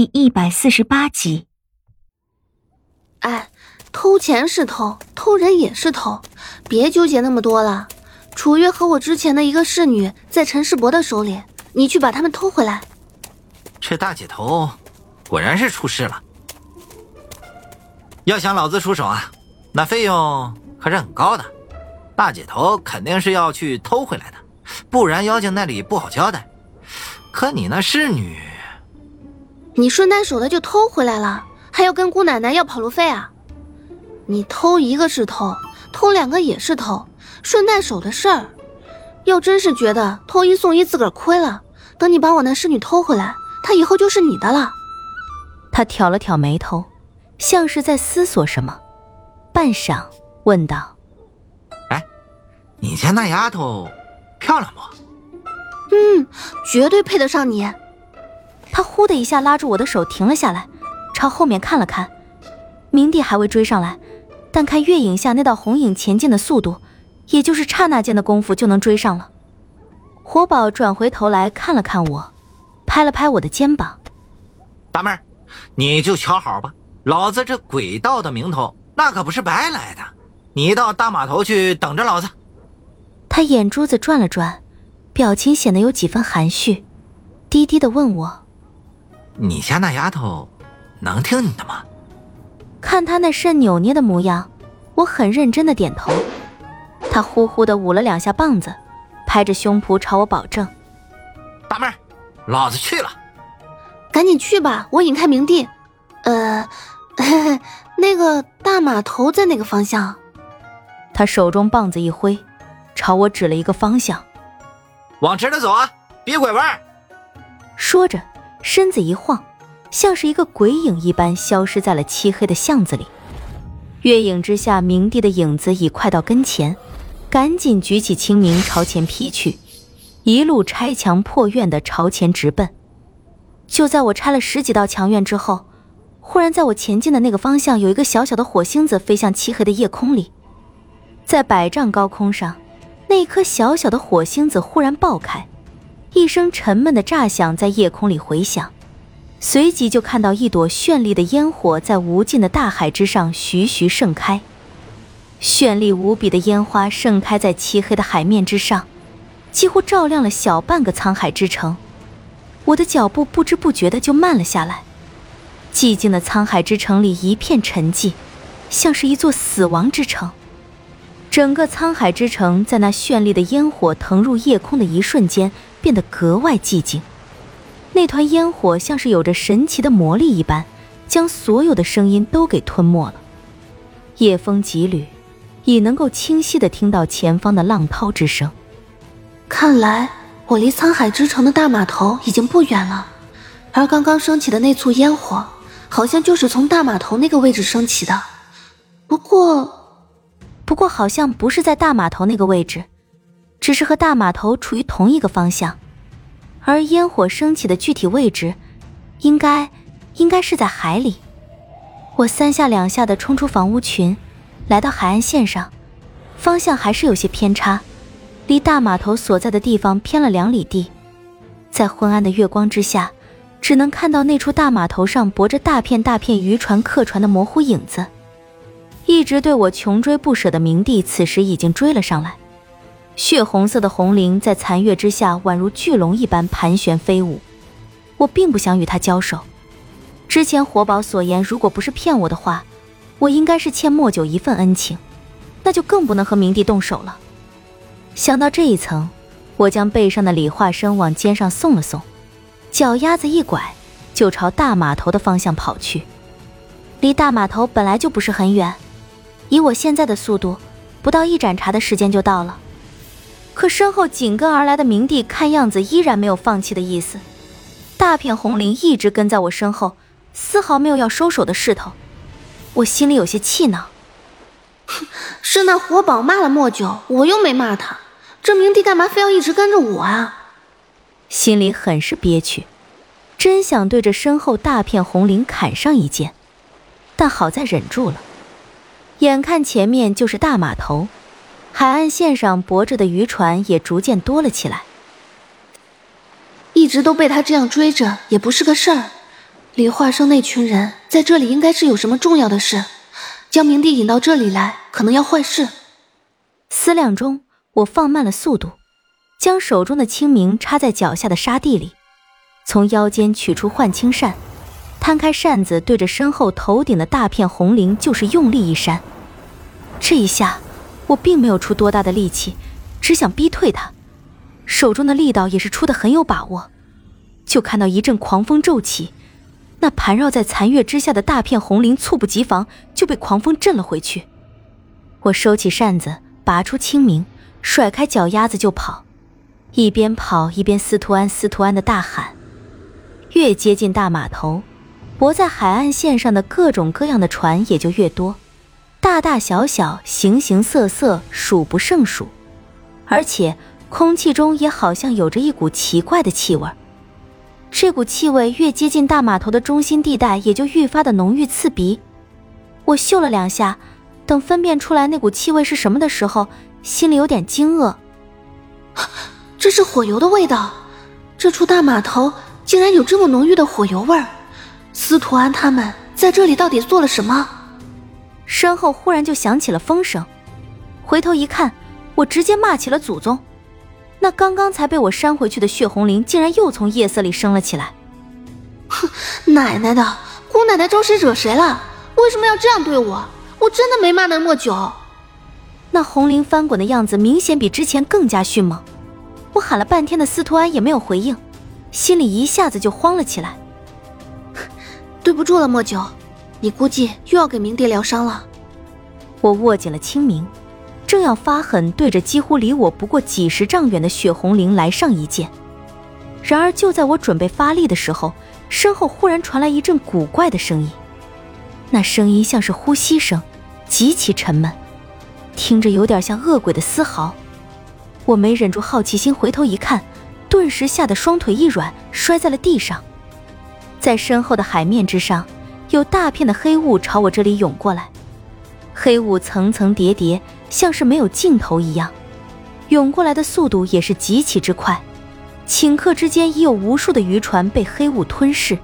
第一百四十八集。哎，偷钱是偷，偷人也是偷，别纠结那么多了。楚月和我之前的一个侍女在陈世伯的手里，你去把他们偷回来。这大姐头果然是出事了。要想老子出手啊，那费用可是很高的。大姐头肯定是要去偷回来的，不然妖精那里不好交代。可你那侍女，你顺带手的就偷回来了，还要跟姑奶奶要跑路费啊？你偷一个是偷，偷两个也是偷，顺带手的事儿。要真是觉得偷一送一自个儿亏了，等你把我那侍女偷回来，她以后就是你的了。他挑了挑眉头，像是在思索什么，半晌问道：“哎，你家那丫头漂亮不？”嗯，绝对配得上你。他呼的一下拉住我的手，停了下来，朝后面看了看。明帝还未追上来，但看月影下那道红影前进的速度，也就是刹那间的功夫就能追上了。活宝转回头来看了看我，拍了拍我的肩膀：“大妹儿，你就瞧好吧，老子这鬼道的名头那可不是白来的。你到大码头去等着老子。”他眼珠子转了转。表情显得有几分含蓄，低低的问我：“你家那丫头能听你的吗？”看她那甚扭捏的模样，我很认真的点头。她呼呼的舞了两下棒子，拍着胸脯朝我保证：“大妹儿，老子去了。”赶紧去吧，我引开明帝。呃，那个大码头在哪个方向？他手中棒子一挥，朝我指了一个方向。往直的走啊，别拐弯。说着，身子一晃，像是一个鬼影一般，消失在了漆黑的巷子里。月影之下，明帝的影子已快到跟前，赶紧举起清明朝前劈去，一路拆墙破院的朝前直奔。就在我拆了十几道墙院之后，忽然在我前进的那个方向，有一个小小的火星子飞向漆黑的夜空里，在百丈高空上。那一颗小小的火星子忽然爆开，一声沉闷的炸响在夜空里回响，随即就看到一朵绚丽的烟火在无尽的大海之上徐徐盛开。绚丽无比的烟花盛开在漆黑的海面之上，几乎照亮了小半个沧海之城。我的脚步不知不觉的就慢了下来。寂静的沧海之城里一片沉寂，像是一座死亡之城。整个沧海之城在那绚丽的烟火腾入夜空的一瞬间，变得格外寂静。那团烟火像是有着神奇的魔力一般，将所有的声音都给吞没了。夜风几缕，已能够清晰的听到前方的浪涛之声。看来我离沧海之城的大码头已经不远了，而刚刚升起的那簇烟火，好像就是从大码头那个位置升起的。不过。不过好像不是在大码头那个位置，只是和大码头处于同一个方向，而烟火升起的具体位置，应该应该是在海里。我三下两下的冲出房屋群，来到海岸线上，方向还是有些偏差，离大码头所在的地方偏了两里地。在昏暗的月光之下，只能看到那处大码头上泊着大片大片渔船客船的模糊影子。一直对我穷追不舍的明帝，此时已经追了上来。血红色的红绫在残月之下，宛如巨龙一般盘旋飞舞。我并不想与他交手。之前活宝所言，如果不是骗我的话，我应该是欠莫九一份恩情，那就更不能和明帝动手了。想到这一层，我将背上的李化生往肩上送了送，脚丫子一拐，就朝大码头的方向跑去。离大码头本来就不是很远。以我现在的速度，不到一盏茶的时间就到了。可身后紧跟而来的明帝，看样子依然没有放弃的意思。大片红绫一直跟在我身后，丝毫没有要收手的势头。我心里有些气恼。哼，是那活宝骂了莫九，我又没骂他，这明帝干嘛非要一直跟着我啊？心里很是憋屈，真想对着身后大片红绫砍上一剑，但好在忍住了。眼看前面就是大码头，海岸线上泊着的渔船也逐渐多了起来。一直都被他这样追着也不是个事儿，李化生那群人在这里应该是有什么重要的事，将明帝引到这里来，可能要坏事。思量中，我放慢了速度，将手中的清明插在脚下的沙地里，从腰间取出幻青扇，摊开扇子，对着身后头顶的大片红绫就是用力一扇。这一下，我并没有出多大的力气，只想逼退他，手中的力道也是出的很有把握。就看到一阵狂风骤起，那盘绕在残月之下的大片红绫猝不及防就被狂风震了回去。我收起扇子。拔出清明，甩开脚丫子就跑，一边跑一边司徒安司徒安的大喊。越接近大码头，泊在海岸线上的各种各样的船也就越多，大大小小、形形色色，数不胜数。而且空气中也好像有着一股奇怪的气味。这股气味越接近大码头的中心地带，也就愈发的浓郁刺鼻。我嗅了两下。等分辨出来那股气味是什么的时候，心里有点惊愕。这是火油的味道，这处大码头竟然有这么浓郁的火油味儿。司徒安他们在这里到底做了什么？身后忽然就响起了风声，回头一看，我直接骂起了祖宗。那刚刚才被我扇回去的血红绫，竟然又从夜色里升了起来。哼，奶奶的，姑奶奶招谁惹谁了？为什么要这样对我？我真的没骂那莫九，那红绫翻滚的样子明显比之前更加迅猛。我喊了半天的司徒安也没有回应，心里一下子就慌了起来。对不住了，莫九，你估计又要给明帝疗伤了。我握紧了清明，正要发狠对着几乎离我不过几十丈远的血红绫来上一剑，然而就在我准备发力的时候，身后忽然传来一阵古怪的声音，那声音像是呼吸声。极其沉闷，听着有点像恶鬼的嘶嚎。我没忍住好奇心，回头一看，顿时吓得双腿一软，摔在了地上。在身后的海面之上，有大片的黑雾朝我这里涌过来，黑雾层层叠叠，像是没有尽头一样，涌过来的速度也是极其之快，顷刻之间已有无数的渔船被黑雾吞噬。